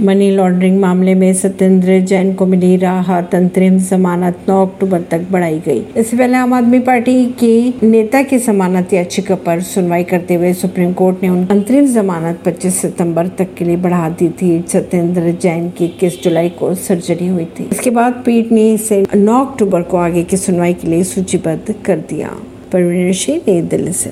Money laundering मामले में सत्येंद्र जैन को मिली राहत अंतरिम जमानत 9 अक्टूबर तक बढ़ाई गई। इससे पहले आम आदमी पार्टी के नेता की जमानत याचिका पर सुनवाई करते हुए सुप्रीम कोर्ट ने उन अंतरिम जमानत 25 सितंबर तक के लिए बढ़ा दी थी। सत्येंद्र जैन की इक्कीस जुलाई को सर्जरी हुई थी। इसके बाद पीठ ने इसे नौ अक्टूबर को आगे की सुनवाई के लिए सूचीबद्ध कर दिया। परवीन दिल्ली से।